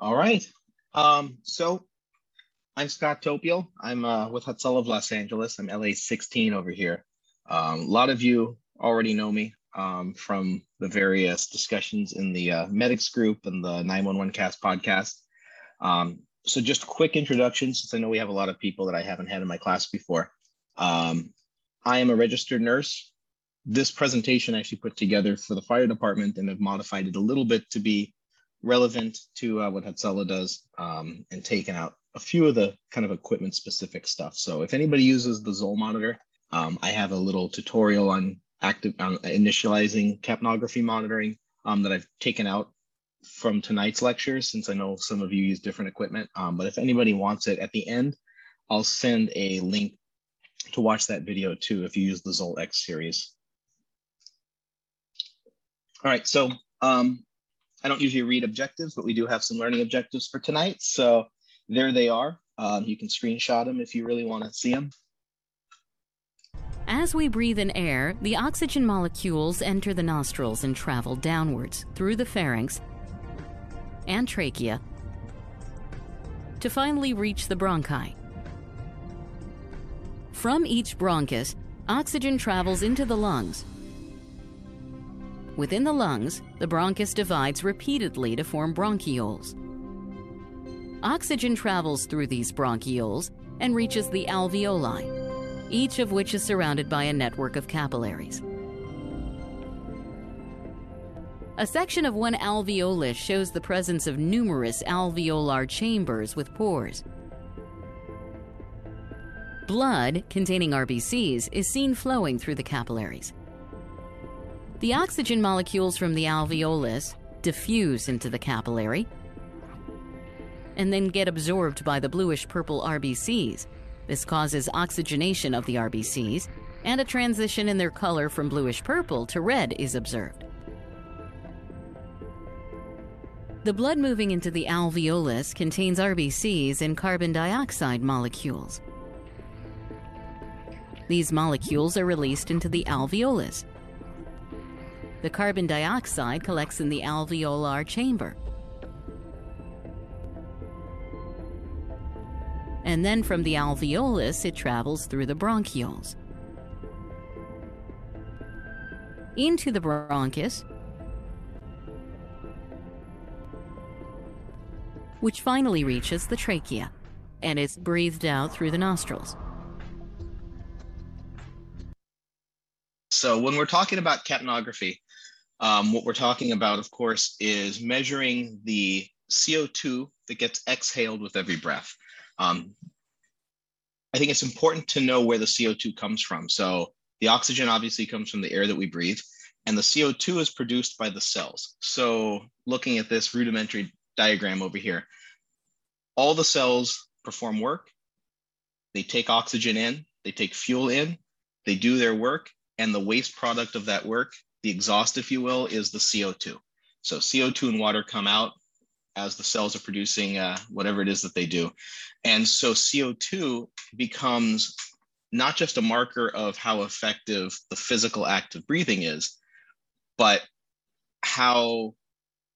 All right. Um, so I'm Scott Topiel. I'm uh, with Hatzolah of Los Angeles. I'm LA 16 over here. Um, a lot of you already know me um, from the various discussions in the uh, medics group and the 911 cast podcast. Um, so just quick introduction, since I know we have a lot of people that I haven't had in my class before. Um, I am a registered nurse. This presentation I actually put together for the fire department and have modified it a little bit to be relevant to uh, what Hatzolah does um, and taken out a few of the kind of equipment specific stuff. So if anybody uses the Zoll monitor, um, I have a little tutorial on active on initializing capnography monitoring um, that I've taken out from tonight's lectures, since I know some of you use different equipment. Um, but if anybody wants it at the end, I'll send a link to watch that video too if you use the Zoll X series. All right, so um, I don't usually read objectives, but we do have some learning objectives for tonight. So there they are. Um, you can screenshot them if you really want to see them. As we breathe in air, the oxygen molecules enter the nostrils and travel downwards through the pharynx and trachea to finally reach the bronchi. From each bronchus, oxygen travels into the lungs. Within the lungs, the bronchus divides repeatedly to form bronchioles. Oxygen travels through these bronchioles and reaches the alveoli, each of which is surrounded by a network of capillaries. A section of one alveolus shows the presence of numerous alveolar chambers with pores. Blood, containing RBCs, is seen flowing through the capillaries. The oxygen molecules from the alveolus diffuse into the capillary and then get absorbed by the bluish purple RBCs. This causes oxygenation of the RBCs, and a transition in their color from bluish purple to red is observed. The blood moving into the alveolus contains RBCs and carbon dioxide molecules. These molecules are released into the alveolus. The carbon dioxide collects in the alveolar chamber. And then from the alveolus, it travels through the bronchioles. Into the bronchus, which finally reaches the trachea and is breathed out through the nostrils. So, when we're talking about capnography, um, what we're talking about, of course, is measuring the CO2 that gets exhaled with every breath. Um, I think it's important to know where the CO2 comes from. So, the oxygen obviously comes from the air that we breathe, and the CO2 is produced by the cells. So, looking at this rudimentary diagram over here. All the cells perform work. They take oxygen in, they take fuel in, they do their work, and the waste product of that work, the exhaust, if you will, is the CO2. So CO2 and water come out as the cells are producing uh, whatever it is that they do. And so CO2 becomes not just a marker of how effective the physical act of breathing is, but how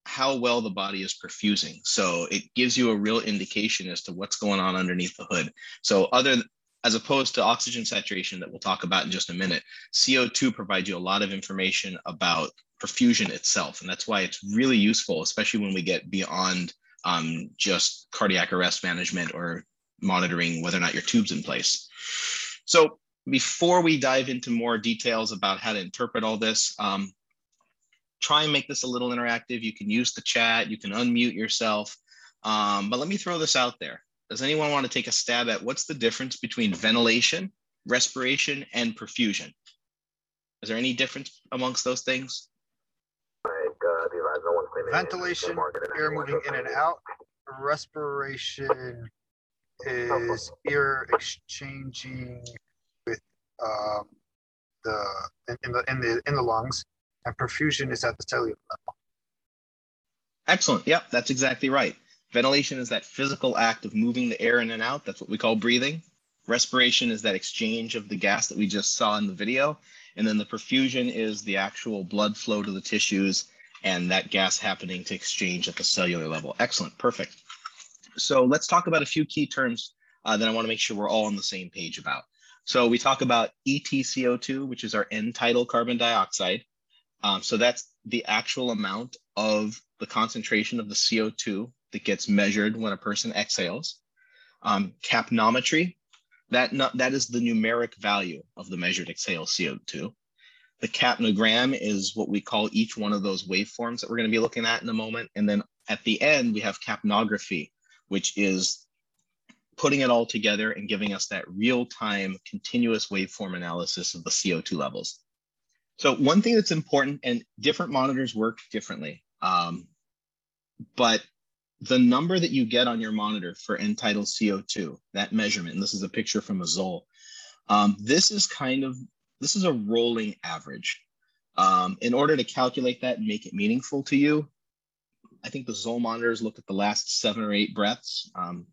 how well the body is perfusing. So it gives you a real indication as to what's going on underneath the hood. So other as opposed to oxygen saturation that we'll talk about in just a minute, CO2 provides you a lot of information about perfusion itself. And that's why it's really useful, especially when we get beyond um, just cardiac arrest management or monitoring whether or not your tube's in place. So before we dive into more details about how to interpret all this, um, try and make this a little interactive. You can use the chat, you can unmute yourself. Um, but let me throw this out there. Does anyone want to take a stab at what's the difference between ventilation, respiration, and perfusion? Is there any difference amongst those things? Ventilation, air moving in and out. Respiration is air exchanging with um, the in, in the in the in the lungs and perfusion is at the cellular level. Excellent. Yep, that's exactly right. Ventilation is that physical act of moving the air in and out. That's what we call breathing. Respiration is that exchange of the gas that we just saw in the video. And then the perfusion is the actual blood flow to the tissues and that gas happening to exchange at the cellular level. Excellent, perfect. So let's talk about a few key terms uh, that I want to make sure we're all on the same page about. So we talk about EtCO2, which is our end tidal carbon dioxide. Um, so that's the actual amount of the concentration of the CO2 that gets measured when a person exhales. Um, capnometry, that, that is the numeric value of the measured exhale CO2. The capnogram is what we call each one of those waveforms that we're going to be looking at in a moment. And then at the end, we have capnography, which is putting it all together and giving us that real-time continuous waveform analysis of the CO2 levels. So one thing that's important, and different monitors work differently, um, but the number that you get on your monitor for tidal CO2, that measurement, and this is a picture from a Zoll, um, this is kind of, this is a rolling average. Um, in order to calculate that and make it meaningful to you, I think the Zoll monitors look at the last seven or eight breaths. Um,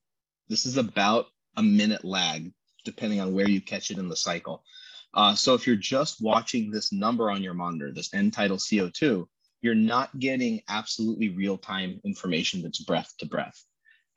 this is about a minute lag, depending on where you catch it in the cycle. Uh, so if you're just watching this number on your monitor, this end tidal CO2, you're not getting absolutely real time information that's breath to breath.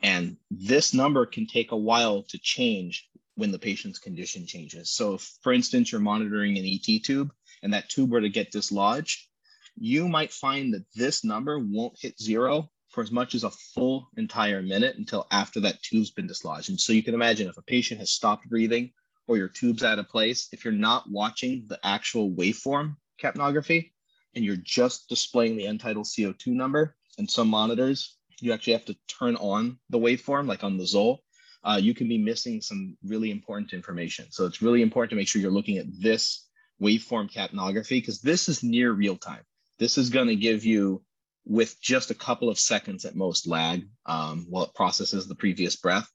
And this number can take a while to change when the patient's condition changes. So, if, for instance, you're monitoring an ET tube and that tube were to get dislodged, you might find that this number won't hit zero for as much as a full entire minute until after that tube's been dislodged. And so you can imagine if a patient has stopped breathing or your tube's out of place, if you're not watching the actual waveform capnography, and you're just displaying the tidal CO2 number, and some monitors, you actually have to turn on the waveform, like on the Zoll, uh, you can be missing some really important information. So it's really important to make sure you're looking at this waveform capnography because this is near real time. This is going to give you, with just a couple of seconds at most lag um, while it processes the previous breath,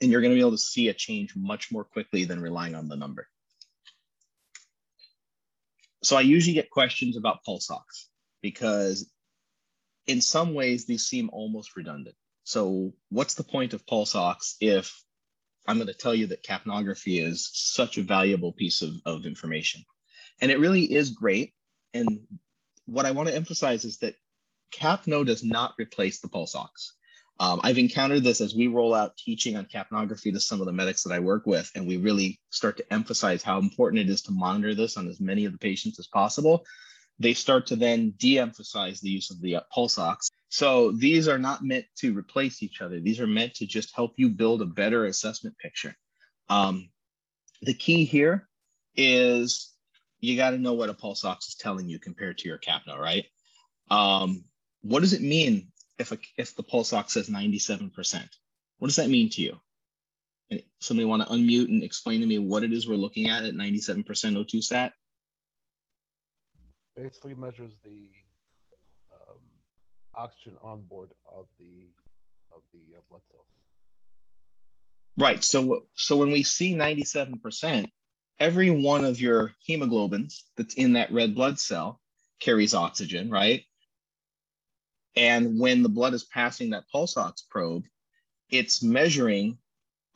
and you're going to be able to see a change much more quickly than relying on the number. So I usually get questions about pulse ox because in some ways these seem almost redundant. So what's the point of pulse ox if I'm going to tell you that capnography is such a valuable piece of, of information? And it really is great. And what I want to emphasize is that CapNo does not replace the pulse ox. Um, I've encountered this as we roll out teaching on capnography to some of the medics that I work with, and we really start to emphasize how important it is to monitor this on as many of the patients as possible. They start to then de emphasize the use of the uh, pulse ox. So these are not meant to replace each other, these are meant to just help you build a better assessment picture. Um, the key here is you got to know what a pulse ox is telling you compared to your capno, right? Um, what does it mean if a, if the pulse ox says 97%? What does that mean to you? And somebody want to unmute and explain to me what it is we're looking at at 97% O2 sat? Basically measures the um, oxygen on board of the of the uh, blood cells. Right. So so when we see 97%, every one of your hemoglobins that's in that red blood cell carries oxygen, right? And when the blood is passing that pulse ox probe, it's measuring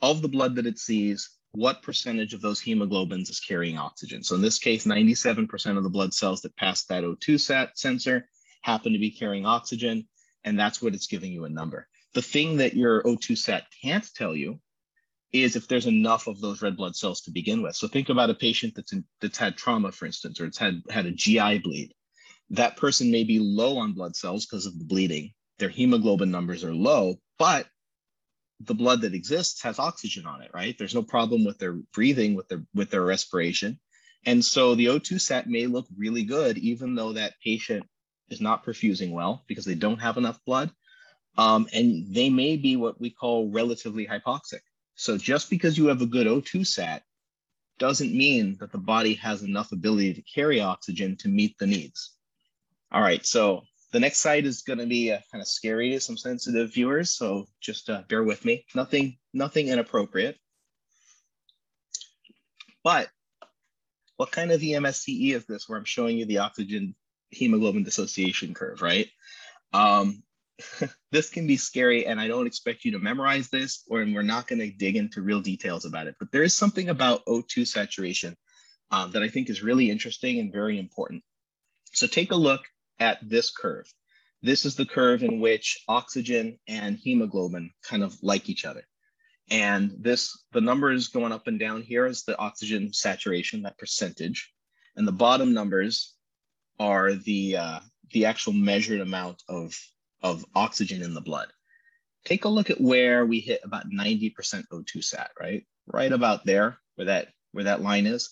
of the blood that it sees what percentage of those hemoglobins is carrying oxygen. So in this case, 97% of the blood cells that pass that O2 sat sensor happen to be carrying oxygen, and that's what it's giving you a number. The thing that your O2 sat can't tell you is if there's enough of those red blood cells to begin with. So think about a patient that's in, that's had trauma, for instance, or it's had had a GI bleed that person may be low on blood cells because of the bleeding. Their hemoglobin numbers are low, but the blood that exists has oxygen on it, right? There's no problem with their breathing, with their with their respiration. And so the O2 sat may look really good, even though that patient is not perfusing well because they don't have enough blood. Um, and they may be what we call relatively hypoxic. So just because you have a good O2 sat doesn't mean that the body has enough ability to carry oxygen to meet the needs. All right, so the next slide is going to be uh, kind of scary to some sensitive viewers, so just uh, bear with me. Nothing, nothing inappropriate. But what kind of EMSCE is this where I'm showing you the oxygen hemoglobin dissociation curve, right? Um, this can be scary and I don't expect you to memorize this or we're not going to dig into real details about it. But there is something about O2 saturation um, that I think is really interesting and very important. So take a look at this curve. This is the curve in which oxygen and hemoglobin kind of like each other. And this, the numbers going up and down here is the oxygen saturation, that percentage. And the bottom numbers are the, uh, the actual measured amount of, of oxygen in the blood. Take a look at where we hit about 90% O2 sat, right? Right about there, where that, where that line is.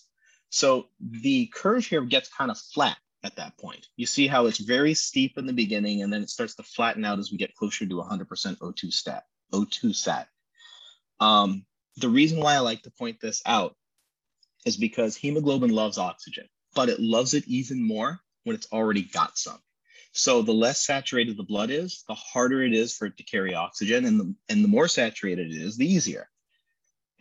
So the curve here gets kind of flat at that point. You see how it's very steep in the beginning and then it starts to flatten out as we get closer to 100% O2 stat, O2 sat. Um, the reason why I like to point this out is because hemoglobin loves oxygen, but it loves it even more when it's already got some. So the less saturated the blood is, the harder it is for it to carry oxygen, and the, and the more saturated it is, the easier.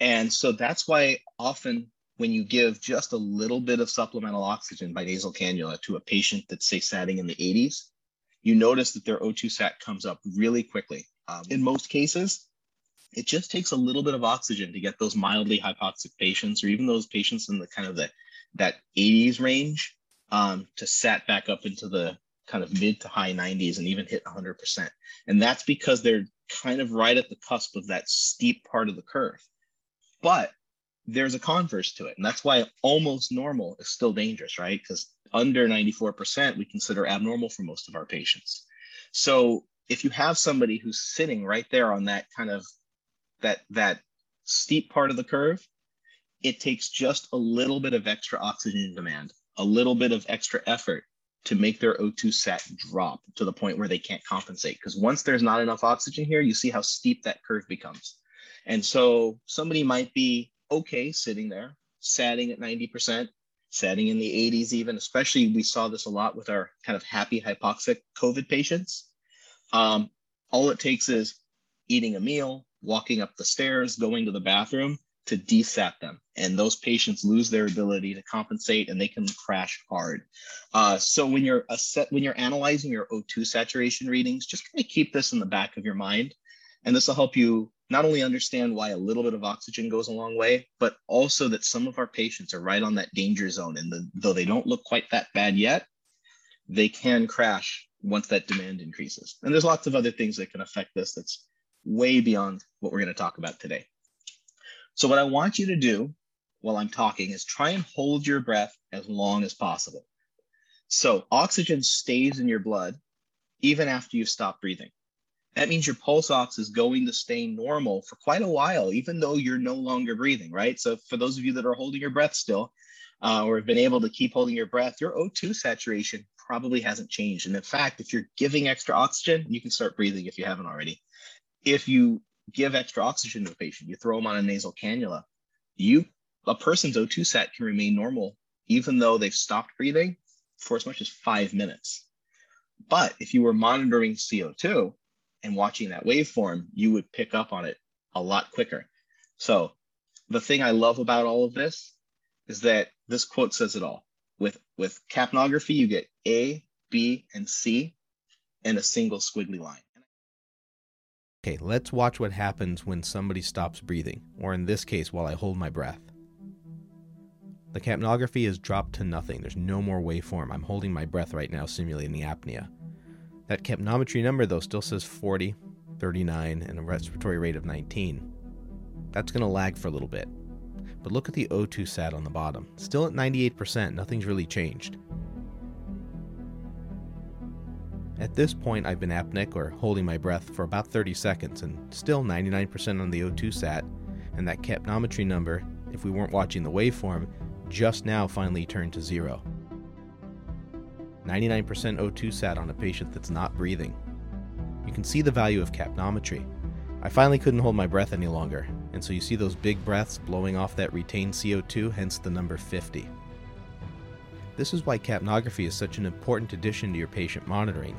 And so that's why often when you give just a little bit of supplemental oxygen by nasal cannula to a patient that's say satting in the 80s, you notice that their O2 sat comes up really quickly. Um, in most cases, it just takes a little bit of oxygen to get those mildly hypoxic patients or even those patients in the kind of the that 80s range um, to sat back up into the kind of mid to high 90s and even hit 100%. And that's because they're kind of right at the cusp of that steep part of the curve. But there's a converse to it. And that's why almost normal is still dangerous, right? Because under 94%, we consider abnormal for most of our patients. So if you have somebody who's sitting right there on that kind of that that steep part of the curve, it takes just a little bit of extra oxygen demand, a little bit of extra effort to make their O2 sat drop to the point where they can't compensate. Because once there's not enough oxygen here, you see how steep that curve becomes. And so somebody might be okay sitting there, satting at 90%, satting in the 80s, even, especially we saw this a lot with our kind of happy hypoxic COVID patients. Um, all it takes is eating a meal, walking up the stairs, going to the bathroom to desat them. And those patients lose their ability to compensate and they can crash hard. Uh, so when you're set, when you're analyzing your O2 saturation readings, just kind of keep this in the back of your mind. And this will help you not only understand why a little bit of oxygen goes a long way, but also that some of our patients are right on that danger zone. And the, though they don't look quite that bad yet, they can crash once that demand increases. And there's lots of other things that can affect this that's way beyond what we're going to talk about today. So, what I want you to do while I'm talking is try and hold your breath as long as possible. So, oxygen stays in your blood even after you stop breathing that means your pulse ox is going to stay normal for quite a while, even though you're no longer breathing, right? So for those of you that are holding your breath still, uh, or have been able to keep holding your breath, your O2 saturation probably hasn't changed. And in fact, if you're giving extra oxygen, you can start breathing if you haven't already. If you give extra oxygen to a patient, you throw them on a nasal cannula, you a person's O2 sat can remain normal even though they've stopped breathing for as much as five minutes. But if you were monitoring CO2, and watching that waveform, you would pick up on it a lot quicker. So the thing I love about all of this is that this quote says it all. With with capnography, you get A, B, and C in a single squiggly line. Okay, let's watch what happens when somebody stops breathing, or in this case, while I hold my breath. The capnography is dropped to nothing. There's no more waveform. I'm holding my breath right now, simulating the apnea. That capnometry number, though, still says 40, 39, and a respiratory rate of 19. That's going to lag for a little bit. But look at the O2 sat on the bottom. Still at 98%, nothing's really changed. At this point, I've been apneic or holding my breath for about 30 seconds and still 99% on the O2 sat, and that capnometry number, if we weren't watching the waveform, just now finally turned to zero. 99% O2 sat on a patient that's not breathing. You can see the value of capnometry. I finally couldn't hold my breath any longer, and so you see those big breaths blowing off that retained CO2, hence the number 50. This is why capnography is such an important addition to your patient monitoring.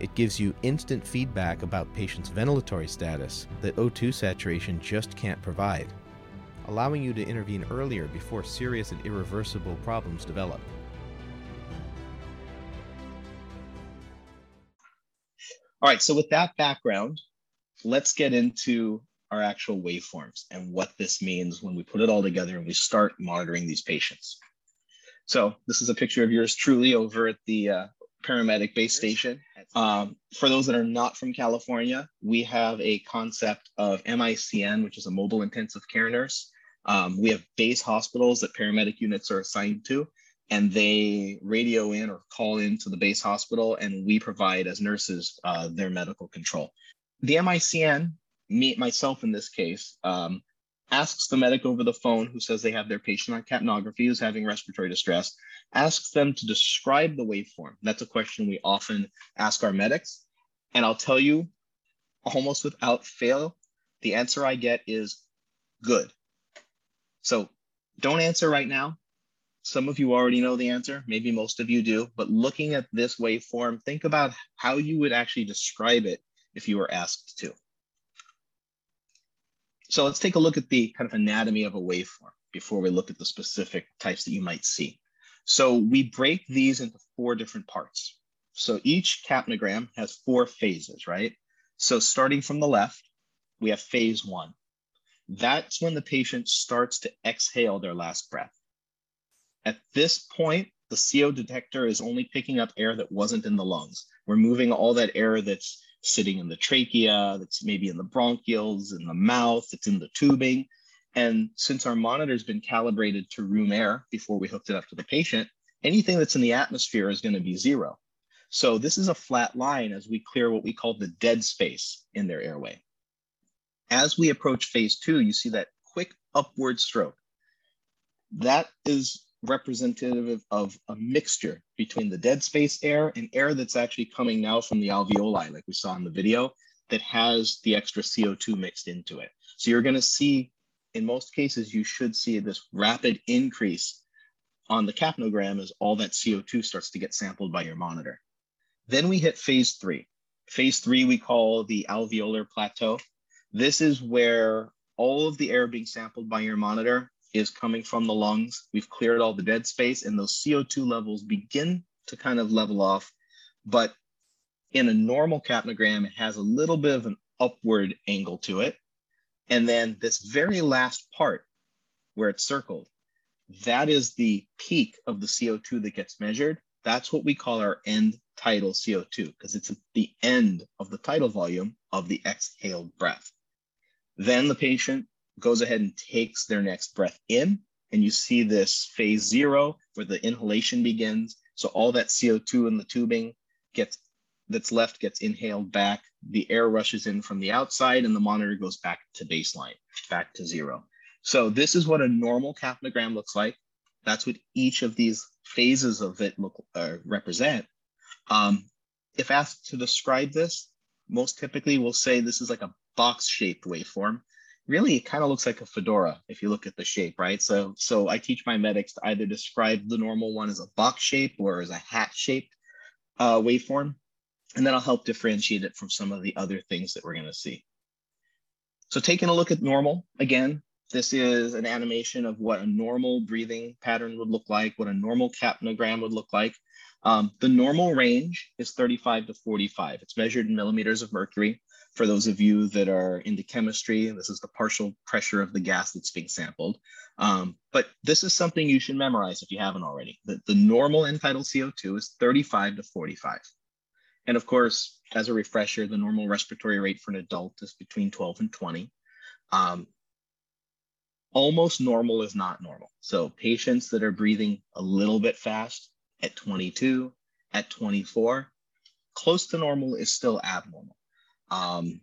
It gives you instant feedback about patient's ventilatory status that O2 saturation just can't provide, allowing you to intervene earlier before serious and irreversible problems develop. All right, so with that background, let's get into our actual waveforms and what this means when we put it all together and we start monitoring these patients. So this is a picture of yours truly over at the uh, paramedic base station. Um, for those that are not from California, we have a concept of MICN, which is a mobile intensive care nurse. Um, we have base hospitals that paramedic units are assigned to, and they radio in or call into the base hospital, and we provide as nurses uh, their medical control. The MICN, me myself in this case, um, asks the medic over the phone who says they have their patient on capnography who's having respiratory distress, asks them to describe the waveform. That's a question we often ask our medics. And I'll tell you, almost without fail, the answer I get is good. So don't answer right now. Some of you already know the answer, maybe most of you do, but looking at this waveform, think about how you would actually describe it if you were asked to. So let's take a look at the kind of anatomy of a waveform before we look at the specific types that you might see. So we break these into four different parts. So each capnogram has four phases, right? So starting from the left, we have phase one. That's when the patient starts to exhale their last breath. At this point, the CO detector is only picking up air that wasn't in the lungs. We're moving all that air that's sitting in the trachea, that's maybe in the bronchioles, in the mouth, it's in the tubing. And since our monitor's been calibrated to room air before we hooked it up to the patient, anything that's in the atmosphere is going to be zero. So this is a flat line as we clear what we call the dead space in their airway. As we approach phase two, you see that quick upward stroke. That is representative of a mixture between the dead space air and air that's actually coming now from the alveoli, like we saw in the video, that has the extra CO2 mixed into it. So you're going to see, in most cases, you should see this rapid increase on the capnogram as all that CO2 starts to get sampled by your monitor. Then we hit phase three. Phase three, we call the alveolar plateau. This is where all of the air being sampled by your monitor is coming from the lungs. We've cleared all the dead space, and those CO2 levels begin to kind of level off. But in a normal capnogram, it has a little bit of an upward angle to it. And then this very last part where it's circled, that is the peak of the CO2 that gets measured. That's what we call our end tidal CO2 because it's at the end of the tidal volume of the exhaled breath. Then the patient goes ahead and takes their next breath in. And you see this phase zero where the inhalation begins. So all that CO2 in the tubing gets that's left gets inhaled back. The air rushes in from the outside and the monitor goes back to baseline, back to zero. So this is what a normal capnogram looks like. That's what each of these phases of it look uh, represent. Um, if asked to describe this, most typically we'll say this is like a box-shaped waveform really it kind of looks like a fedora if you look at the shape, right? So, so I teach my medics to either describe the normal one as a box shape or as a hat shaped uh, waveform, and then I'll help differentiate it from some of the other things that we're going to see. So taking a look at normal, again, this is an animation of what a normal breathing pattern would look like, what a normal capnogram would look like. Um, the normal range is 35 to 45. It's measured in millimeters of mercury for those of you that are into chemistry, this is the partial pressure of the gas that's being sampled. Um, but this is something you should memorize if you haven't already. The, the normal end tidal CO2 is 35 to 45. And of course, as a refresher, the normal respiratory rate for an adult is between 12 and 20. Um, almost normal is not normal. So patients that are breathing a little bit fast at 22, at 24, close to normal is still abnormal. Um,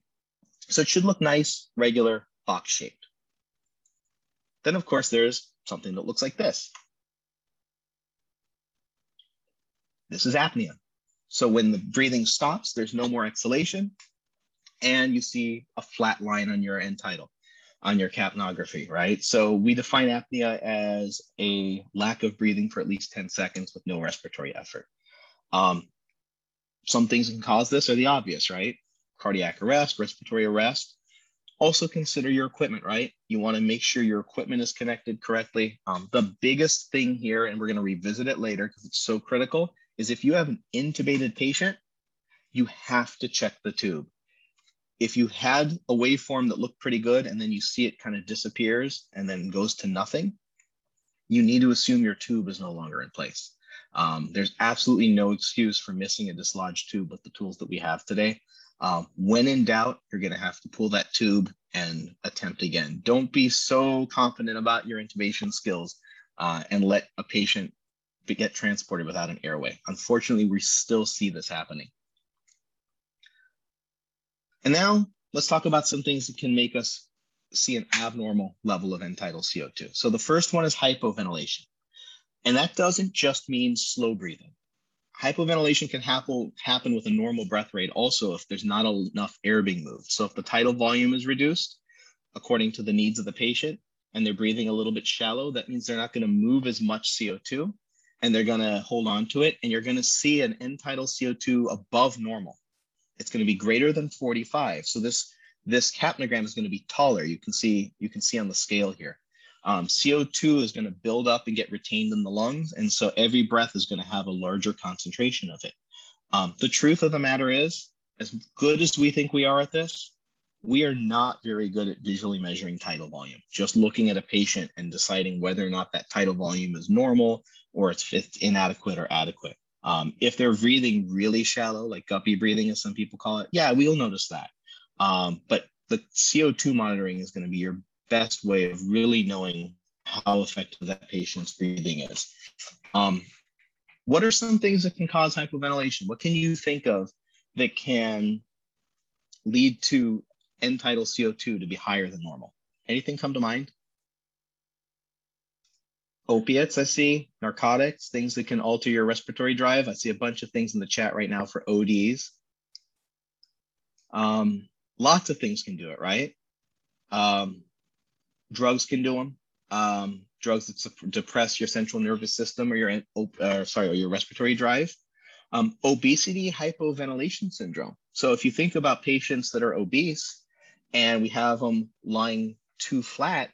so it should look nice, regular, box shaped. Then of course there's something that looks like this. This is apnea. So when the breathing stops, there's no more exhalation and you see a flat line on your end tidal, on your capnography, right? So we define apnea as a lack of breathing for at least 10 seconds with no respiratory effort. Um, some things can cause this are the obvious, right? Cardiac arrest, respiratory arrest. Also consider your equipment, right? You want to make sure your equipment is connected correctly. Um, the biggest thing here, and we're going to revisit it later because it's so critical, is if you have an intubated patient, you have to check the tube. If you had a waveform that looked pretty good and then you see it kind of disappears and then goes to nothing, you need to assume your tube is no longer in place. Um, there's absolutely no excuse for missing a dislodged tube with the tools that we have today. Um, when in doubt, you're going to have to pull that tube and attempt again. Don't be so confident about your intubation skills uh, and let a patient get transported without an airway. Unfortunately, we still see this happening. And now let's talk about some things that can make us see an abnormal level of end tidal CO2. So the first one is hypoventilation. And that doesn't just mean slow breathing. Hypoventilation can happen, happen with a normal breath rate also if there's not enough air being moved. So if the tidal volume is reduced according to the needs of the patient and they're breathing a little bit shallow, that means they're not going to move as much CO2 and they're going to hold on to it. And you're going to see an end tidal CO2 above normal. It's going to be greater than 45. So this, this capnogram is going to be taller. You can see, you can see on the scale here. Um, CO2 is going to build up and get retained in the lungs. And so every breath is going to have a larger concentration of it. Um, the truth of the matter is, as good as we think we are at this, we are not very good at visually measuring tidal volume. Just looking at a patient and deciding whether or not that tidal volume is normal or it's inadequate or adequate. Um, if they're breathing really shallow, like guppy breathing, as some people call it, yeah, we'll notice that. Um, but the CO2 monitoring is going to be your best way of really knowing how effective that patient's breathing is. Um, what are some things that can cause hypoventilation? What can you think of that can lead to end tidal CO2 to be higher than normal? Anything come to mind? Opiates, I see, narcotics, things that can alter your respiratory drive. I see a bunch of things in the chat right now for ODs. Um, lots of things can do it, right? Um, drugs can do them. Um, drugs that depress your central nervous system or your uh, sorry or your respiratory drive. Um, obesity hypoventilation syndrome. So if you think about patients that are obese and we have them lying too flat,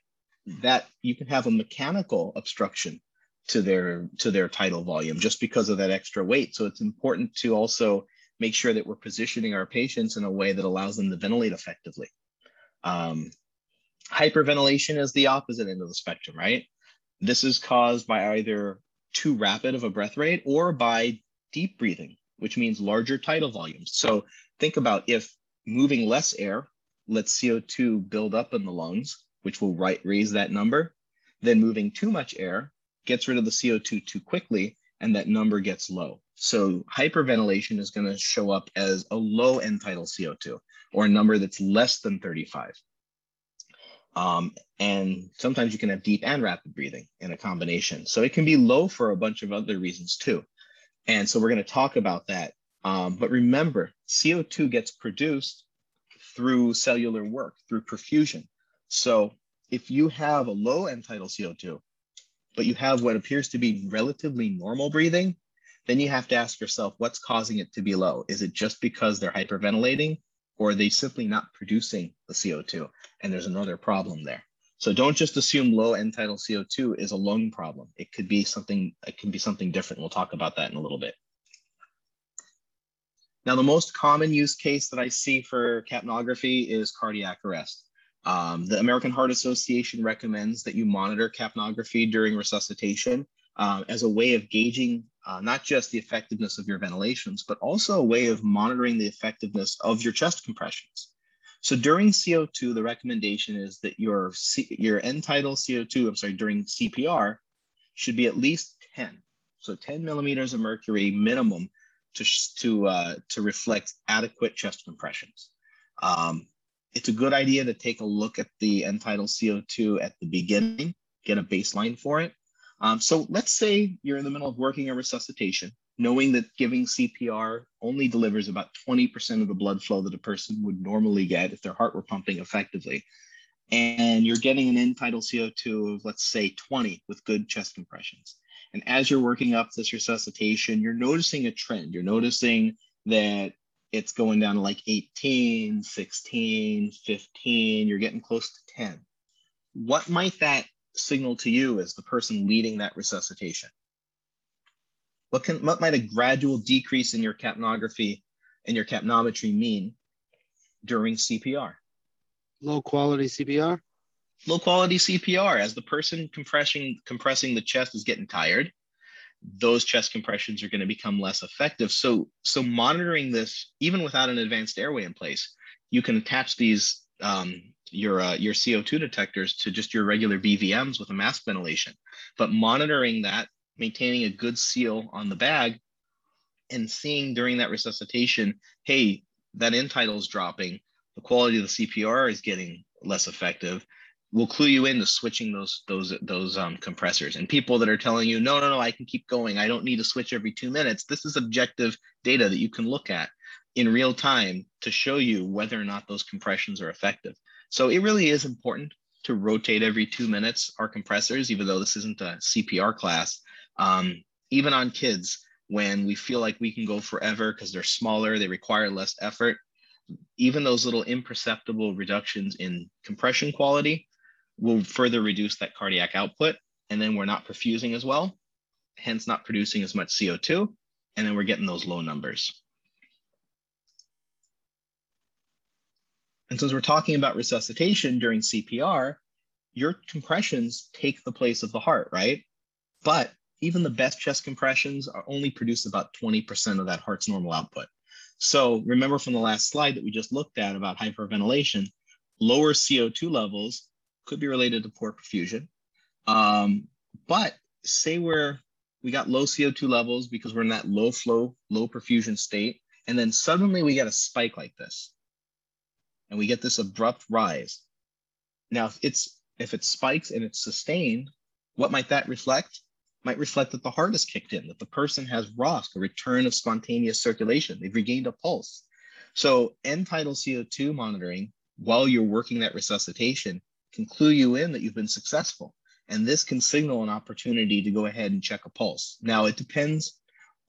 that you can have a mechanical obstruction to their to their tidal volume just because of that extra weight. So it's important to also make sure that we're positioning our patients in a way that allows them to ventilate effectively. Um, Hyperventilation is the opposite end of the spectrum, right? This is caused by either too rapid of a breath rate or by deep breathing, which means larger tidal volumes. So think about if moving less air lets CO2 build up in the lungs, which will right, raise that number, then moving too much air gets rid of the CO2 too quickly and that number gets low. So hyperventilation is going to show up as a low end tidal CO2 or a number that's less than 35. Um, and sometimes you can have deep and rapid breathing in a combination. So it can be low for a bunch of other reasons too. And so we're going to talk about that. Um, but remember, CO2 gets produced through cellular work, through perfusion. So if you have a low end tidal CO2, but you have what appears to be relatively normal breathing, then you have to ask yourself what's causing it to be low? Is it just because they're hyperventilating? Or are they simply not producing the CO2? And there's another problem there. So don't just assume low end tidal CO2 is a lung problem. It could be something, it can be something different. We'll talk about that in a little bit. Now, the most common use case that I see for capnography is cardiac arrest. Um, the American Heart Association recommends that you monitor capnography during resuscitation uh, as a way of gauging uh, not just the effectiveness of your ventilations, but also a way of monitoring the effectiveness of your chest compressions. So during CO2, the recommendation is that your, C, your end tidal CO2, I'm sorry, during CPR should be at least 10. So 10 millimeters of mercury minimum to, to, uh, to reflect adequate chest compressions. Um, it's a good idea to take a look at the end tidal CO2 at the beginning, get a baseline for it, um, so let's say you're in the middle of working a resuscitation, knowing that giving CPR only delivers about 20% of the blood flow that a person would normally get if their heart were pumping effectively. And you're getting an end tidal CO2 of, let's say, 20 with good chest compressions. And as you're working up this resuscitation, you're noticing a trend. You're noticing that it's going down to like 18, 16, 15, you're getting close to 10. What might that signal to you as the person leading that resuscitation? What can what might a gradual decrease in your capnography and your capnometry mean during CPR? Low quality CPR. Low quality CPR as the person compressing compressing the chest is getting tired. those chest compressions are going to become less effective. So, so monitoring this, even without an advanced airway in place, you can attach these um, your uh, your CO2 detectors to just your regular BVMs with a mask ventilation. But monitoring that, maintaining a good seal on the bag, and seeing during that resuscitation, hey, that end tidal is dropping, the quality of the CPR is getting less effective will clue you into switching those those those um, compressors. And people that are telling you, no, no, no, I can keep going. I don't need to switch every two minutes. This is objective data that you can look at in real time to show you whether or not those compressions are effective. So it really is important to rotate every two minutes our compressors, even though this isn't a CPR class. Um, even on kids, when we feel like we can go forever because they're smaller, they require less effort, even those little imperceptible reductions in compression quality will further reduce that cardiac output. And then we're not perfusing as well, hence not producing as much CO2. And then we're getting those low numbers. And since we're talking about resuscitation during CPR, your compressions take the place of the heart, right? But even the best chest compressions are only produce about 20% of that heart's normal output. So remember from the last slide that we just looked at about hyperventilation, lower CO2 levels could be related to poor perfusion. Um, but say we're we got low CO2 levels because we're in that low flow, low perfusion state, and then suddenly we get a spike like this, and we get this abrupt rise. Now, if it's if it spikes and it's sustained, what might that reflect? Might reflect that the heart has kicked in, that the person has ROSC, a return of spontaneous circulation. They've regained a pulse. So end tidal CO2 monitoring while you're working that resuscitation can clue you in that you've been successful. And this can signal an opportunity to go ahead and check a pulse. Now, it depends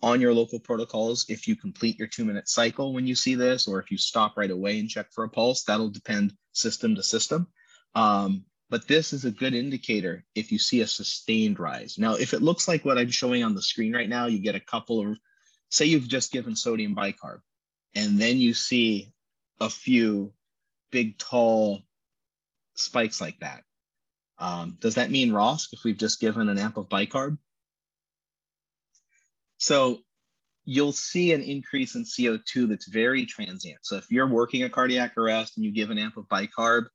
on your local protocols if you complete your two minute cycle when you see this, or if you stop right away and check for a pulse. That'll depend system to system. Um, but this is a good indicator if you see a sustained rise. Now, if it looks like what I'm showing on the screen right now, you get a couple of, say you've just given sodium bicarb, and then you see a few big, tall spikes like that. Um, does that mean ROSC if we've just given an amp of bicarb? So you'll see an increase in CO2 that's very transient. So if you're working a cardiac arrest and you give an amp of bicarb,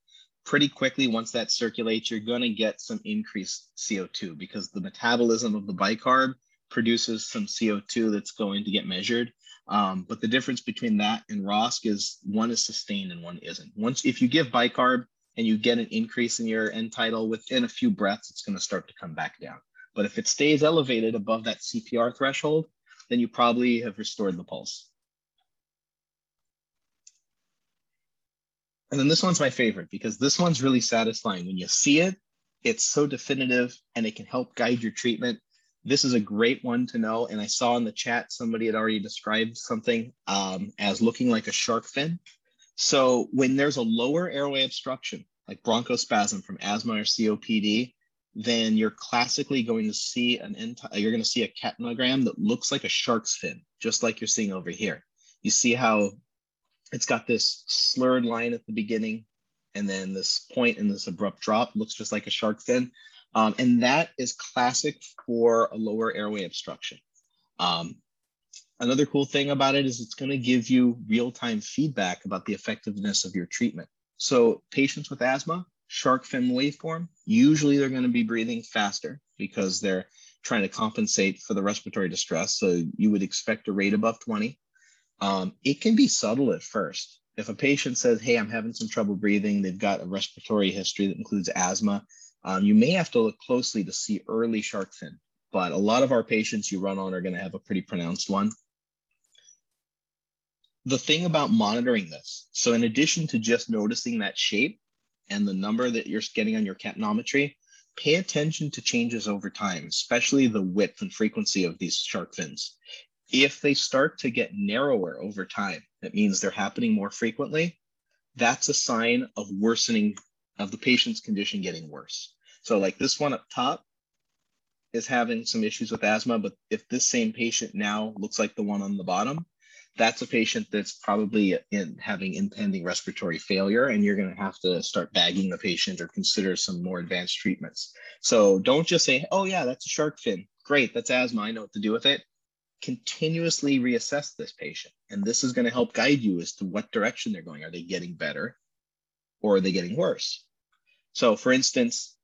pretty quickly once that circulates, you're going to get some increased CO2 because the metabolism of the bicarb produces some CO2 that's going to get measured. Um, but the difference between that and ROSC is one is sustained and one isn't. Once if you give bicarb, and you get an increase in your end tidal within a few breaths, it's going to start to come back down. But if it stays elevated above that CPR threshold, then you probably have restored the pulse. And then this one's my favorite because this one's really satisfying. When you see it, it's so definitive and it can help guide your treatment. This is a great one to know. And I saw in the chat somebody had already described something um, as looking like a shark fin. So when there's a lower airway obstruction, like bronchospasm from asthma or COPD, then you're classically going to see an you're going to see a capnogram that looks like a shark's fin, just like you're seeing over here. You see how it's got this slurred line at the beginning, and then this point and this abrupt drop looks just like a shark fin. Um, and that is classic for a lower airway obstruction. Um, Another cool thing about it is it's going to give you real-time feedback about the effectiveness of your treatment. So patients with asthma, shark fin waveform, usually they're going to be breathing faster because they're trying to compensate for the respiratory distress. So you would expect a rate above 20. Um, it can be subtle at first. If a patient says, hey, I'm having some trouble breathing, they've got a respiratory history that includes asthma, um, you may have to look closely to see early shark fin. But a lot of our patients you run on are going to have a pretty pronounced one the thing about monitoring this, so in addition to just noticing that shape and the number that you're getting on your capnometry, pay attention to changes over time, especially the width and frequency of these shark fins. If they start to get narrower over time, that means they're happening more frequently. That's a sign of worsening of the patient's condition getting worse. So, like this one up top is having some issues with asthma, but if this same patient now looks like the one on the bottom, that's a patient that's probably in having impending respiratory failure and you're going to have to start bagging the patient or consider some more advanced treatments so don't just say oh yeah that's a shark fin great, that's asthma. I know what to do with it. Continuously reassess this patient. And this is going to help guide you as to what direction they're going. Are they getting better or are they getting worse? So, for instance,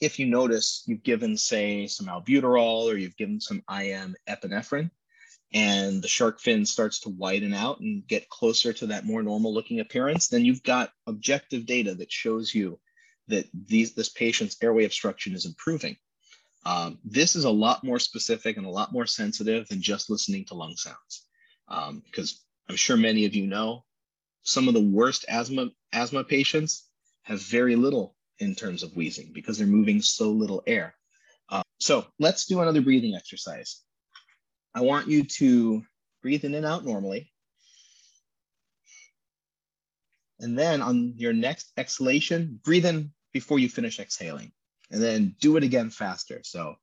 if you notice you've given, say, some albuterol or you've given some IM epinephrine, and the shark fin starts to widen out and get closer to that more normal looking appearance, then you've got objective data that shows you that these, this patient's airway obstruction is improving. Um, this is a lot more specific and a lot more sensitive than just listening to lung sounds. Because um, I'm sure many of you know some of the worst asthma, asthma patients have very little in terms of wheezing because they're moving so little air. Uh, so let's do another breathing exercise. I want you to breathe in and out normally. And then on your next exhalation, breathe in before you finish exhaling. And then do it again faster. So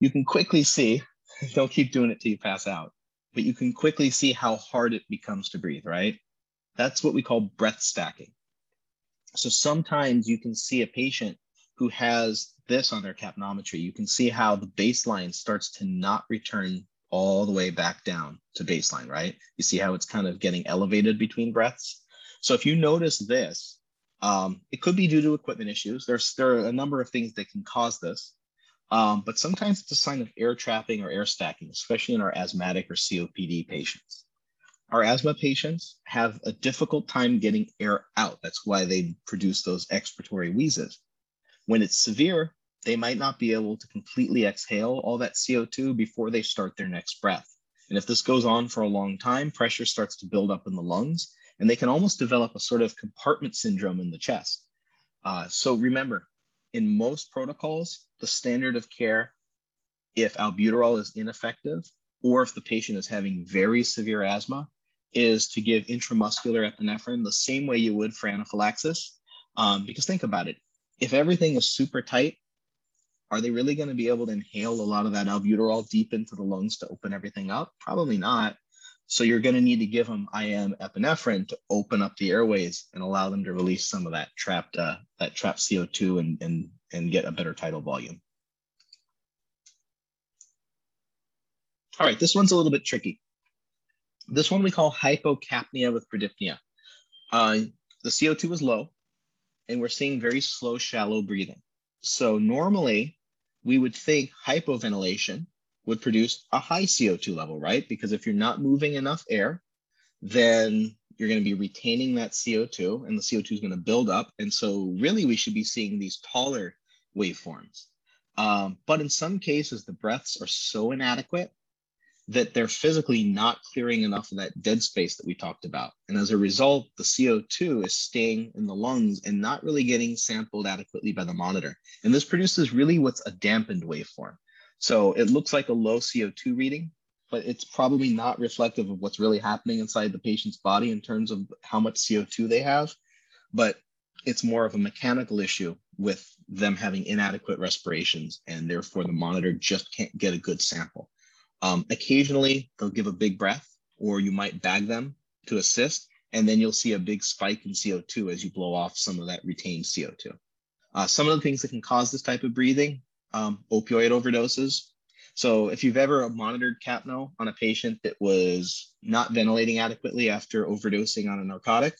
you can quickly see, don't keep doing it till you pass out, but you can quickly see how hard it becomes to breathe, right? That's what we call breath stacking. So sometimes you can see a patient who has this on their capnometry, you can see how the baseline starts to not return all the way back down to baseline, right? You see how it's kind of getting elevated between breaths. So if you notice this, um, it could be due to equipment issues. There's there are a number of things that can cause this, um, but sometimes it's a sign of air trapping or air stacking, especially in our asthmatic or COPD patients. Our asthma patients have a difficult time getting air out. That's why they produce those expiratory wheezes. When it's severe, they might not be able to completely exhale all that CO2 before they start their next breath. And if this goes on for a long time, pressure starts to build up in the lungs, and they can almost develop a sort of compartment syndrome in the chest. Uh, so remember, in most protocols, the standard of care, if albuterol is ineffective, or if the patient is having very severe asthma, is to give intramuscular epinephrine the same way you would for anaphylaxis. Um, because think about it, if everything is super tight, are they really going to be able to inhale a lot of that albuterol deep into the lungs to open everything up? Probably not. So you're going to need to give them IM epinephrine to open up the airways and allow them to release some of that trapped uh, that trapped CO2 and, and and get a better tidal volume. All right, this one's a little bit tricky. This one we call hypocapnia with bradypnea. Uh, the CO2 is low, and we're seeing very slow, shallow breathing. So normally we would think hypoventilation would produce a high CO2 level, right? Because if you're not moving enough air, then you're going to be retaining that CO2 and the CO2 is going to build up. And so really we should be seeing these taller waveforms. Um, but in some cases, the breaths are so inadequate that they're physically not clearing enough of that dead space that we talked about. And as a result, the CO2 is staying in the lungs and not really getting sampled adequately by the monitor. And this produces really what's a dampened waveform. So it looks like a low CO2 reading, but it's probably not reflective of what's really happening inside the patient's body in terms of how much CO2 they have. But it's more of a mechanical issue with them having inadequate respirations, and therefore the monitor just can't get a good sample. Um, occasionally, they'll give a big breath, or you might bag them to assist, and then you'll see a big spike in CO2 as you blow off some of that retained CO2. Uh, some of the things that can cause this type of breathing, um, opioid overdoses. So if you've ever monitored capno on a patient that was not ventilating adequately after overdosing on a narcotic,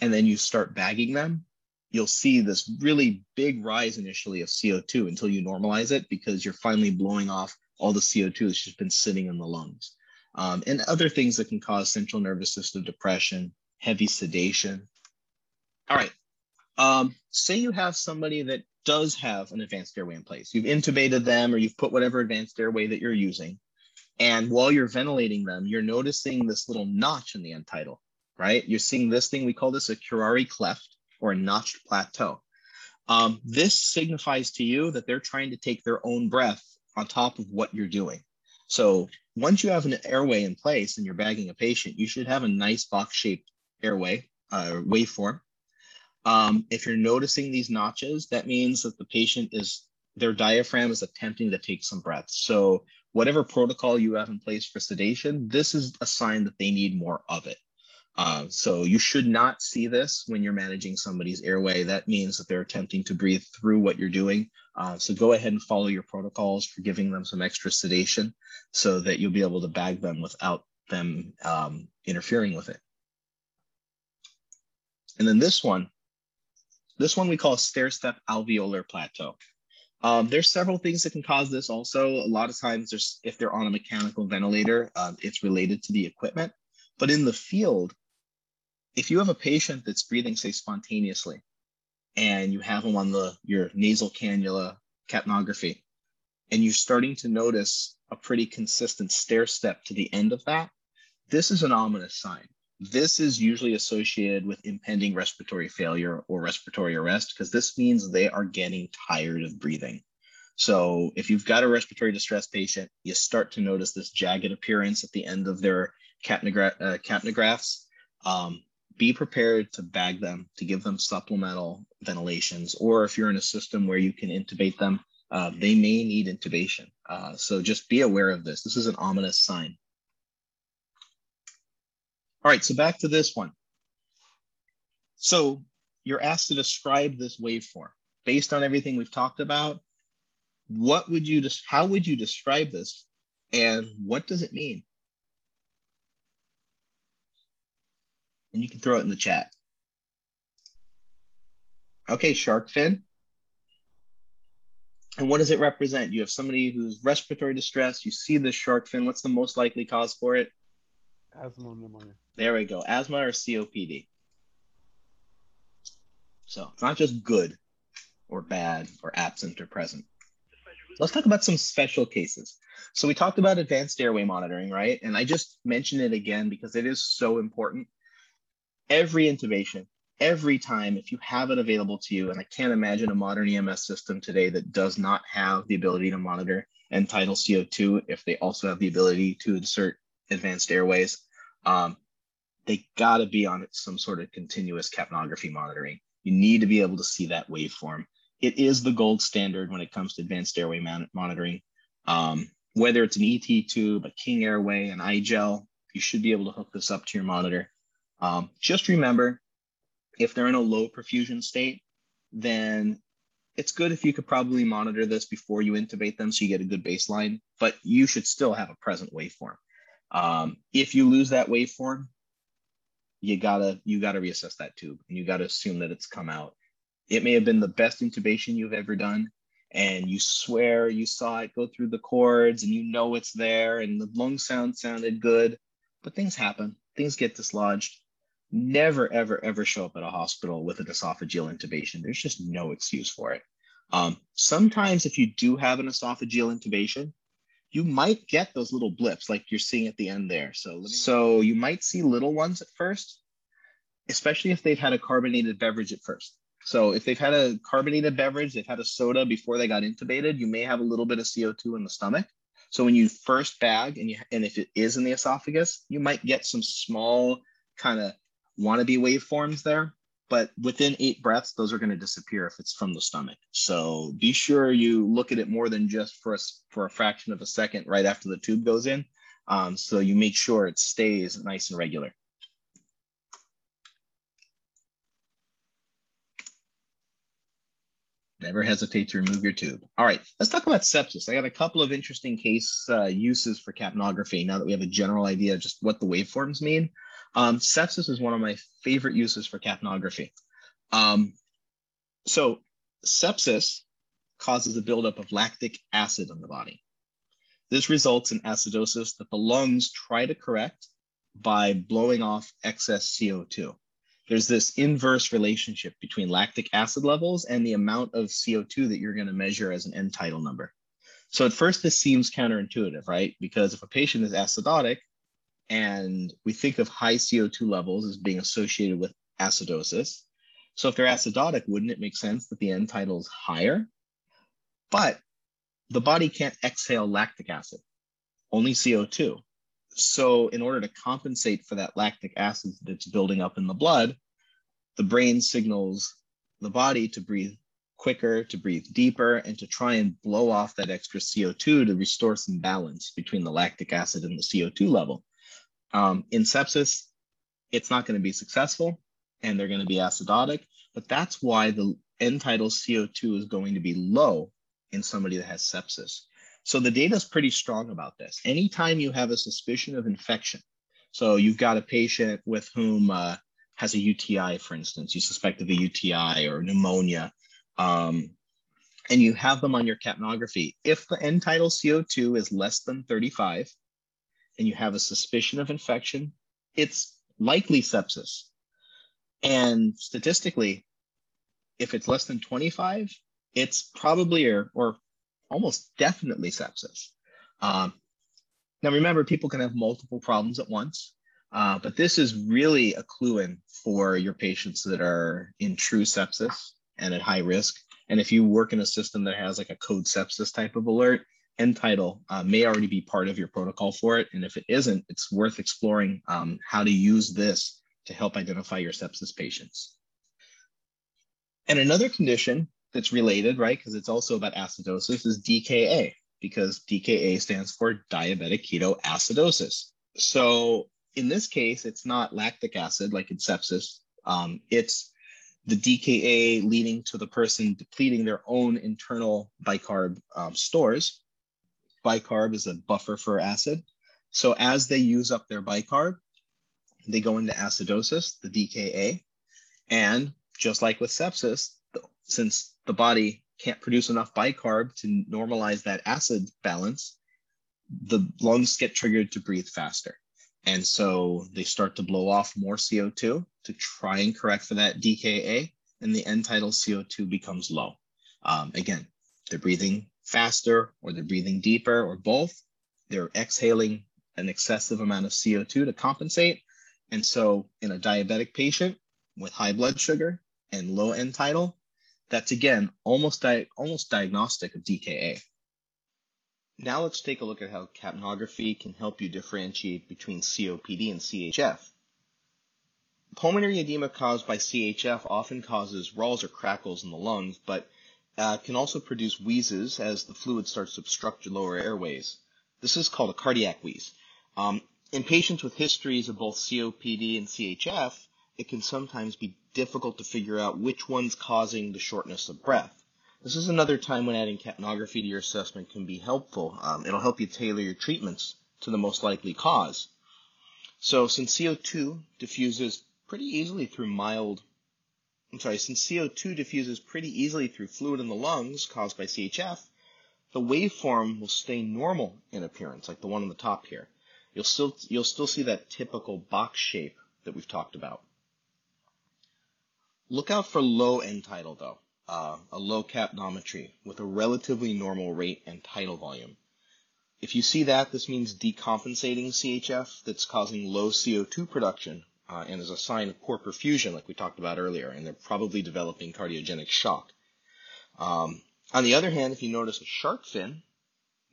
and then you start bagging them, you'll see this really big rise initially of CO2 until you normalize it because you're finally blowing off all the CO2 that's just been sitting in the lungs. Um, and other things that can cause central nervous system depression, heavy sedation. All right. Um, say you have somebody that does have an advanced airway in place. You've intubated them or you've put whatever advanced airway that you're using. And while you're ventilating them, you're noticing this little notch in the end right? You're seeing this thing, we call this a curare cleft or a notched plateau. Um, this signifies to you that they're trying to take their own breath on top of what you're doing. So once you have an airway in place and you're bagging a patient, you should have a nice box-shaped airway uh, waveform. Um, if you're noticing these notches, that means that the patient is their diaphragm is attempting to take some breaths. So whatever protocol you have in place for sedation, this is a sign that they need more of it. Uh, so you should not see this when you're managing somebody's airway. That means that they're attempting to breathe through what you're doing. Uh, so go ahead and follow your protocols for giving them some extra sedation so that you'll be able to bag them without them um, interfering with it. And then this one, this one we call stair-step alveolar plateau. Um, there's several things that can cause this also. A lot of times there's, if they're on a mechanical ventilator, um, it's related to the equipment. But in the field, if you have a patient that's breathing, say, spontaneously, and you have them on the your nasal cannula capnography, and you're starting to notice a pretty consistent stair step to the end of that, this is an ominous sign. This is usually associated with impending respiratory failure or respiratory arrest because this means they are getting tired of breathing. So if you've got a respiratory distress patient, you start to notice this jagged appearance at the end of their capnogra- uh, capnographs. Um, be prepared to bag them, to give them supplemental ventilations, or if you're in a system where you can intubate them, uh, they may need intubation. Uh, so just be aware of this. This is an ominous sign. All right, so back to this one. So you're asked to describe this waveform based on everything we've talked about. What would you how would you describe this and what does it mean? And you can throw it in the chat. Okay, shark fin. And what does it represent? You have somebody who's respiratory distress. You see the shark fin. What's the most likely cause for it? Asthma pneumonia. There we go. Asthma or COPD. So it's not just good or bad or absent or present. Let's talk about some special cases. So we talked about advanced airway monitoring, right? And I just mentioned it again because it is so important every intubation, every time, if you have it available to you, and I can't imagine a modern EMS system today that does not have the ability to monitor end tidal CO2 if they also have the ability to insert advanced airways. Um, they got to be on some sort of continuous capnography monitoring. You need to be able to see that waveform. It is the gold standard when it comes to advanced airway monitoring. Um, whether it's an ET tube, a King Airway, an iGel, you should be able to hook this up to your monitor. Um, just remember, if they're in a low perfusion state, then it's good if you could probably monitor this before you intubate them so you get a good baseline, but you should still have a present waveform. Um, if you lose that waveform, you gotta you gotta reassess that tube and you gotta assume that it's come out. It may have been the best intubation you've ever done, and you swear you saw it go through the cords and you know it's there and the lung sound sounded good, but things happen, things get dislodged never, ever, ever show up at a hospital with an esophageal intubation. There's just no excuse for it. Um, sometimes, if you do have an esophageal intubation, you might get those little blips like you're seeing at the end there. So, so you might see little ones at first, especially if they've had a carbonated beverage at first. So if they've had a carbonated beverage, they've had a soda before they got intubated, you may have a little bit of CO2 in the stomach. So when you first bag and you and if it is in the esophagus, you might get some small kind of wannabe waveforms there, but within eight breaths, those are going to disappear if it's from the stomach. So be sure you look at it more than just for a, for a fraction of a second right after the tube goes in. Um, so you make sure it stays nice and regular. Never hesitate to remove your tube. All right, let's talk about sepsis. I got a couple of interesting case uh, uses for capnography now that we have a general idea of just what the waveforms mean. Um, sepsis is one of my favorite uses for capnography. Um, so sepsis causes a buildup of lactic acid in the body. This results in acidosis that the lungs try to correct by blowing off excess CO2. There's this inverse relationship between lactic acid levels and the amount of CO2 that you're going to measure as an end tidal number. So at first, this seems counterintuitive, right? Because if a patient is acidotic, and we think of high CO2 levels as being associated with acidosis. So if they're acidotic, wouldn't it make sense that the end tidal is higher? But the body can't exhale lactic acid, only CO2. So in order to compensate for that lactic acid that's building up in the blood, the brain signals the body to breathe quicker, to breathe deeper, and to try and blow off that extra CO2 to restore some balance between the lactic acid and the CO2 level. Um, in sepsis, it's not going to be successful and they're going to be acidotic. But that's why the end tidal CO2 is going to be low in somebody that has sepsis. So the data is pretty strong about this. Anytime you have a suspicion of infection, so you've got a patient with whom uh, has a UTI, for instance, you suspect of a UTI or pneumonia, um, and you have them on your capnography. If the end tidal CO2 is less than 35 and you have a suspicion of infection, it's likely sepsis. And statistically, if it's less than 25, it's probably or, or almost definitely sepsis. Um, now, remember, people can have multiple problems at once, uh, but this is really a clue in for your patients that are in true sepsis and at high risk. And if you work in a system that has like a code sepsis type of alert, end tidal uh, may already be part of your protocol for it. And if it isn't, it's worth exploring um, how to use this to help identify your sepsis patients. And another condition that's related, right, because it's also about acidosis, is DKA, because DKA stands for diabetic ketoacidosis. So in this case, it's not lactic acid like in sepsis. Um, it's the DKA leading to the person depleting their own internal bicarb um, stores. Bicarb is a buffer for acid. So as they use up their bicarb, they go into acidosis, the DKA. And just like with sepsis, since the body can't produce enough bicarb to normalize that acid balance, the lungs get triggered to breathe faster. And so they start to blow off more CO2 to try and correct for that DKA, and the end tidal CO2 becomes low. Um, again, they're breathing faster or they're breathing deeper or both. They're exhaling an excessive amount of CO2 to compensate. And so in a diabetic patient with high blood sugar and low end tidal, that's again almost, di- almost diagnostic of DKA. Now let's take a look at how capnography can help you differentiate between COPD and CHF. Pulmonary edema caused by CHF often causes rales or crackles in the lungs, but uh, can also produce wheezes as the fluid starts to obstruct your lower airways. This is called a cardiac wheeze. Um, in patients with histories of both COPD and CHF, it can sometimes be difficult to figure out which one's causing the shortness of breath. This is another time when adding capnography to your assessment can be helpful. Um, it'll help you tailor your treatments to the most likely cause. So since CO2 diffuses pretty easily through mild, I'm sorry, since CO2 diffuses pretty easily through fluid in the lungs caused by CHF, the waveform will stay normal in appearance, like the one on the top here. You'll still, you'll still see that typical box shape that we've talked about. Look out for low end tidal though uh, a low capnometry with a relatively normal rate and tidal volume. If you see that, this means decompensating CHF that's causing low CO2 production uh, and is a sign of poor perfusion, like we talked about earlier, and they're probably developing cardiogenic shock. Um, on the other hand, if you notice a shark fin,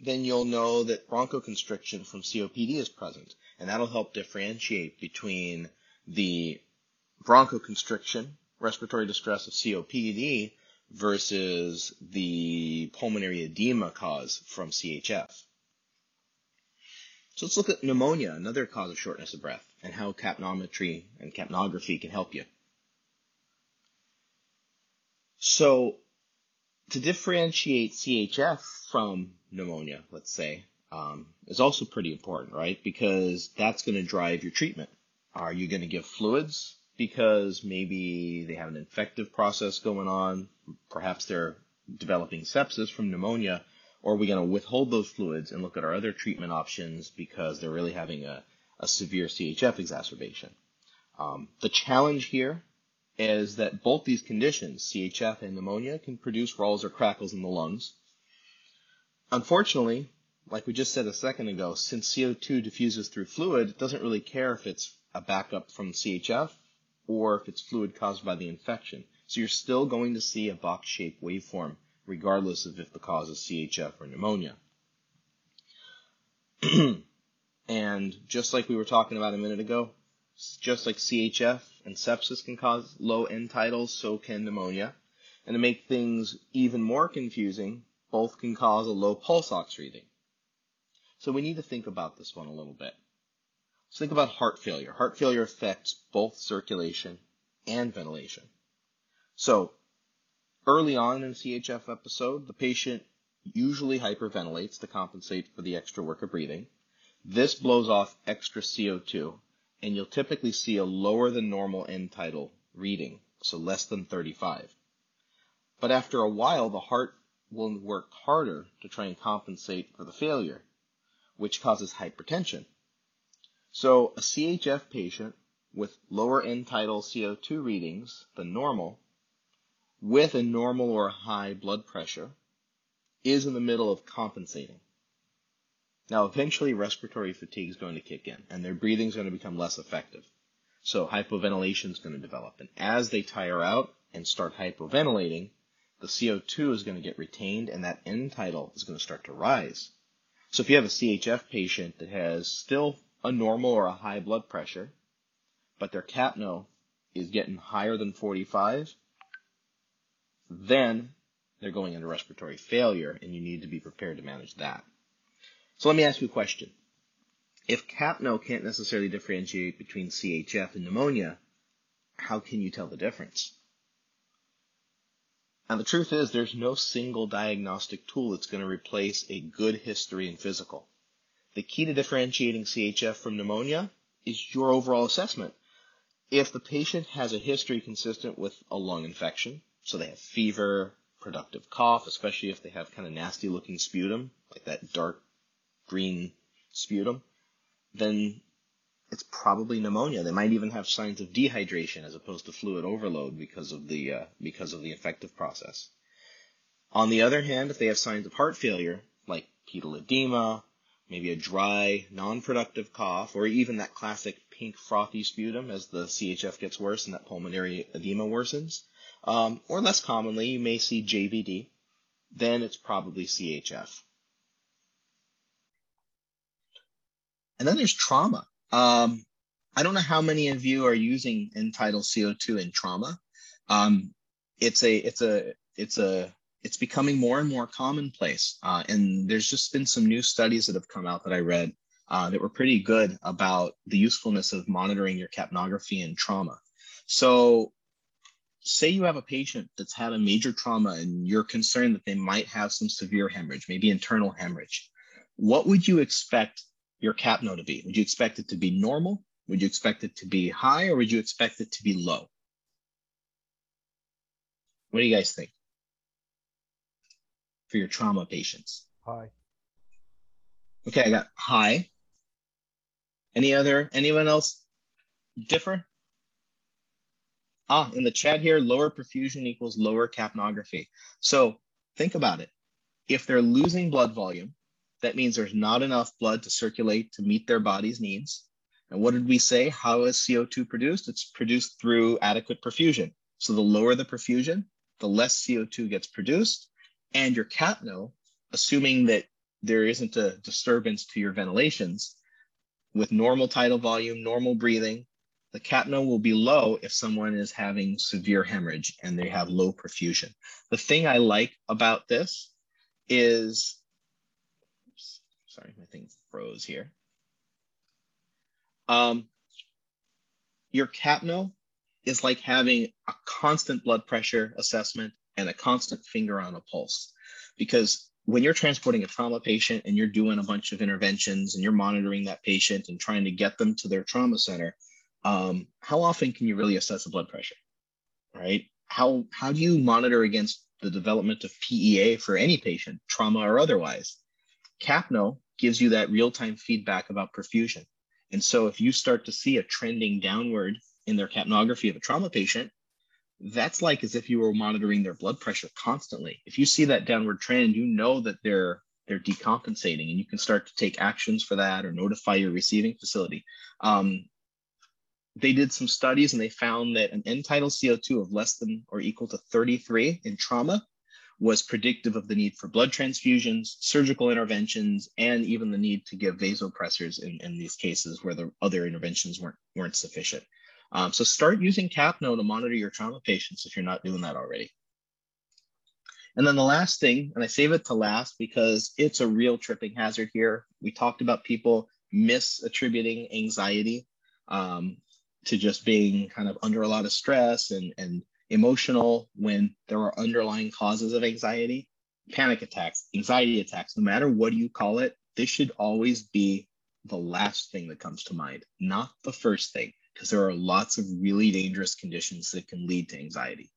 then you'll know that bronchoconstriction from COPD is present, and that'll help differentiate between the bronchoconstriction, respiratory distress of COPD, versus the pulmonary edema cause from CHF. So let's look at pneumonia, another cause of shortness of breath, and how capnometry and capnography can help you. So to differentiate CHF from pneumonia, let's say, um, is also pretty important, right? Because that's going to drive your treatment. Are you going to give fluids? because maybe they have an infective process going on, perhaps they're developing sepsis from pneumonia, or are we going to withhold those fluids and look at our other treatment options because they're really having a, a severe CHF exacerbation? Um, the challenge here is that both these conditions, CHF and pneumonia, can produce rales or crackles in the lungs. Unfortunately, like we just said a second ago, since CO2 diffuses through fluid, it doesn't really care if it's a backup from CHF or if it's fluid caused by the infection. So you're still going to see a box-shaped waveform regardless of if the cause is CHF or pneumonia. and just like we were talking about a minute ago, just like CHF and sepsis can cause low end tidals, so can pneumonia. And to make things even more confusing, both can cause a low pulse ox reading. So we need to think about this one a little bit. Let's think about heart failure. Heart failure affects both circulation and ventilation. So early on in a CHF episode, the patient usually hyperventilates to compensate for the extra work of breathing. This blows off extra CO2, and you'll typically see a lower than normal end tidal reading, so less than 35. But after a while, the heart will work harder to try and compensate for the failure, which causes hypertension. So a CHF patient with lower end tidal CO2 readings than normal, with a normal or high blood pressure, is in the middle of compensating. Now, eventually respiratory fatigue is going to kick in and their breathing is going to become less effective. So hypoventilation is going to develop. And as they tire out and start hypoventilating, the CO2 is going to get retained and that end tidal is going to start to rise. So if you have a CHF patient that has still a normal or a high blood pressure, but their capno is getting higher than 45, then they're going into respiratory failure and you need to be prepared to manage that. So let me ask you a question. If CAPNO can't necessarily differentiate between CHF and pneumonia, how can you tell the difference? Now the truth is there's no single diagnostic tool that's going to replace a good history and physical. The key to differentiating CHF from pneumonia is your overall assessment. If the patient has a history consistent with a lung infection, so they have fever, productive cough, especially if they have kind of nasty looking sputum, like that dark green sputum, then it's probably pneumonia. They might even have signs of dehydration as opposed to fluid overload because of the uh, because of the infective process. On the other hand, if they have signs of heart failure, like pedal edema, maybe a dry, non-productive cough, or even that classic pink frothy sputum as the CHF gets worse and that pulmonary edema worsens, um, or less commonly, you may see JVD, then it's probably CHF. And then there's trauma. Um, I don't know how many of you are using end-tidal CO2 in trauma. Um, it's a, it's a, it's a, it's becoming more and more commonplace. Uh, and there's just been some new studies that have come out that I read uh, that were pretty good about the usefulness of monitoring your capnography in trauma. So say you have a patient that's had a major trauma and you're concerned that they might have some severe hemorrhage, maybe internal hemorrhage. What would you expect your CAPNO to be? Would you expect it to be normal? Would you expect it to be high or would you expect it to be low? What do you guys think for your trauma patients? High. Okay, I got high. Any other, anyone else differ? Ah, in the chat here, lower perfusion equals lower capnography. So think about it. If they're losing blood volume, that means there's not enough blood to circulate to meet their body's needs. And what did we say? How is CO2 produced? It's produced through adequate perfusion. So the lower the perfusion, the less CO2 gets produced. And your capno, assuming that there isn't a disturbance to your ventilations, with normal tidal volume, normal breathing, the capno will be low if someone is having severe hemorrhage and they have low perfusion. The thing I like about this is, oops, sorry, my thing froze here. Um, your capno is like having a constant blood pressure assessment and a constant finger on a pulse because when you're transporting a trauma patient and you're doing a bunch of interventions and you're monitoring that patient and trying to get them to their trauma center, um, how often can you really assess a blood pressure, right? How, how do you monitor against the development of PEA for any patient, trauma or otherwise? CAPNO gives you that real-time feedback about perfusion. And so if you start to see a trending downward in their capnography of a trauma patient, that's like as if you were monitoring their blood pressure constantly. If you see that downward trend, you know that they're they're decompensating, and you can start to take actions for that or notify your receiving facility. Um, they did some studies and they found that an end tidal CO2 of less than or equal to 33 in trauma was predictive of the need for blood transfusions, surgical interventions, and even the need to give vasopressors in, in these cases where the other interventions weren't, weren't sufficient. Um, so start using CAPNO to monitor your trauma patients if you're not doing that already. And then the last thing, and I save it to last because it's a real tripping hazard here. We talked about people misattributing anxiety um, to just being kind of under a lot of stress and, and emotional when there are underlying causes of anxiety, panic attacks, anxiety attacks, no matter what you call it, this should always be the last thing that comes to mind, not the first thing, because there are lots of really dangerous conditions that can lead to anxiety.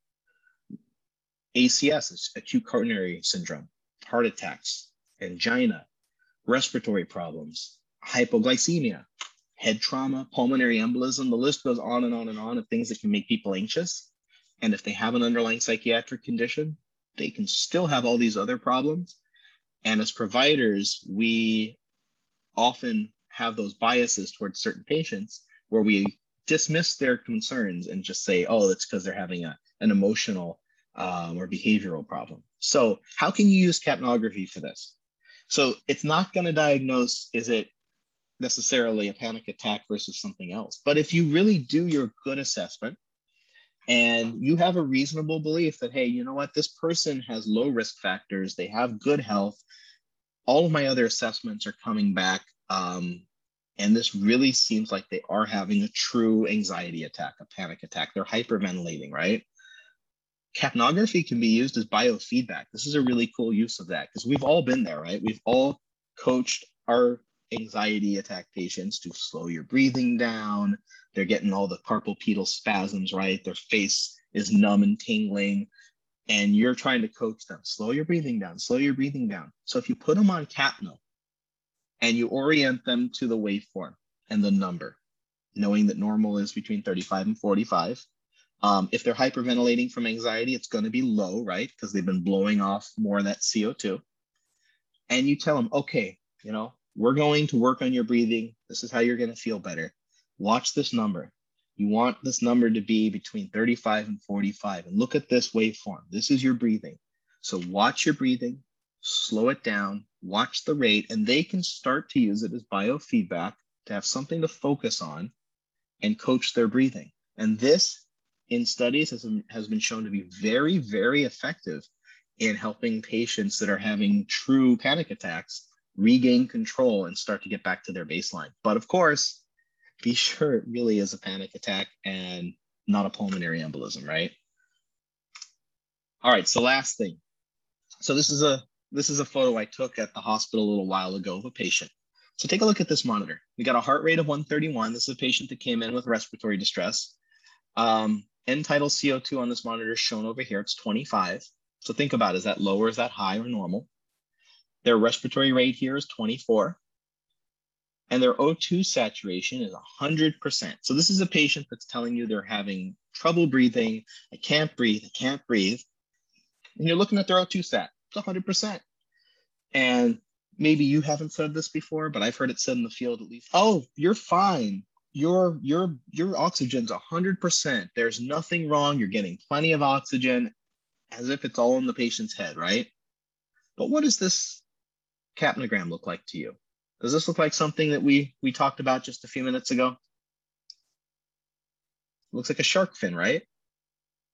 ACS is acute coronary syndrome, heart attacks, angina, respiratory problems, hypoglycemia, head trauma, pulmonary embolism. The list goes on and on and on of things that can make people anxious. And if they have an underlying psychiatric condition, they can still have all these other problems. And as providers, we often have those biases towards certain patients where we dismiss their concerns and just say, oh, it's because they're having a, an emotional um, or behavioral problem. So, how can you use capnography for this? So, it's not going to diagnose is it necessarily a panic attack versus something else. But if you really do your good assessment and you have a reasonable belief that, hey, you know what, this person has low risk factors, they have good health, all of my other assessments are coming back. Um, and this really seems like they are having a true anxiety attack, a panic attack. They're hyperventilating, right? Capnography can be used as biofeedback. This is a really cool use of that because we've all been there, right? We've all coached our anxiety attack patients to slow your breathing down. They're getting all the carpopedal spasms, right? Their face is numb and tingling. And you're trying to coach them, slow your breathing down, slow your breathing down. So if you put them on Capno and you orient them to the waveform and the number, knowing that normal is between 35 and 45. Um, if they're hyperventilating from anxiety, it's going to be low, right? Because they've been blowing off more of that CO2. And you tell them, okay, you know, we're going to work on your breathing. This is how you're going to feel better. Watch this number. You want this number to be between 35 and 45. And look at this waveform. This is your breathing. So watch your breathing, slow it down, watch the rate, and they can start to use it as biofeedback to have something to focus on and coach their breathing. And this, in studies, has, has been shown to be very, very effective in helping patients that are having true panic attacks regain control and start to get back to their baseline. But of course, be sure it really is a panic attack and not a pulmonary embolism, right? All right, so last thing. So this is a this is a photo I took at the hospital a little while ago of a patient. So take a look at this monitor. We got a heart rate of 131. This is a patient that came in with respiratory distress. Um, end tidal CO2 on this monitor is shown over here. It's 25. So think about, is that low or is that high or normal? Their respiratory rate here is 24 and their O2 saturation is 100%. So this is a patient that's telling you they're having trouble breathing. I can't breathe. I can't breathe. And you're looking at their O2 sat. It's 100%. And maybe you haven't said this before, but I've heard it said in the field at least. Oh, you're fine. Your your your oxygen's 100%. There's nothing wrong. You're getting plenty of oxygen as if it's all in the patient's head, right? But what is this capnogram look like to you? Does this look like something that we we talked about just a few minutes ago? Looks like a shark fin, right?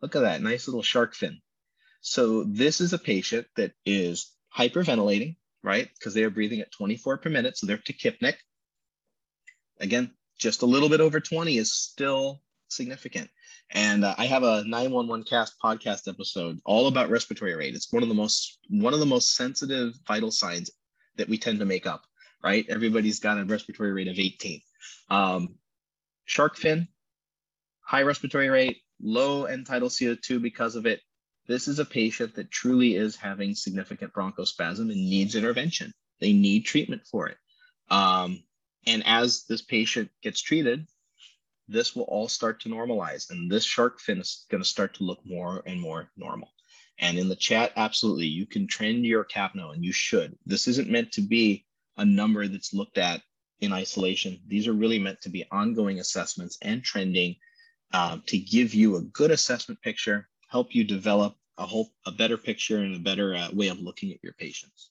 Look at that nice little shark fin. So this is a patient that is hyperventilating, right? Because they are breathing at 24 per minute, so they're tachypneic. Again, just a little bit over 20 is still significant. And uh, I have a 911 cast podcast episode all about respiratory rate. It's one of the most one of the most sensitive vital signs that we tend to make up, right? Everybody's got a respiratory rate of 18. Um, shark fin, high respiratory rate, low end tidal CO2 because of it. This is a patient that truly is having significant bronchospasm and needs intervention. They need treatment for it. Um, and as this patient gets treated, this will all start to normalize and this shark fin is going to start to look more and more normal. And in the chat, absolutely, you can trend your CAPNO and you should. This isn't meant to be a number that's looked at in isolation. These are really meant to be ongoing assessments and trending uh, to give you a good assessment picture, help you develop a whole a better picture and a better uh, way of looking at your patients.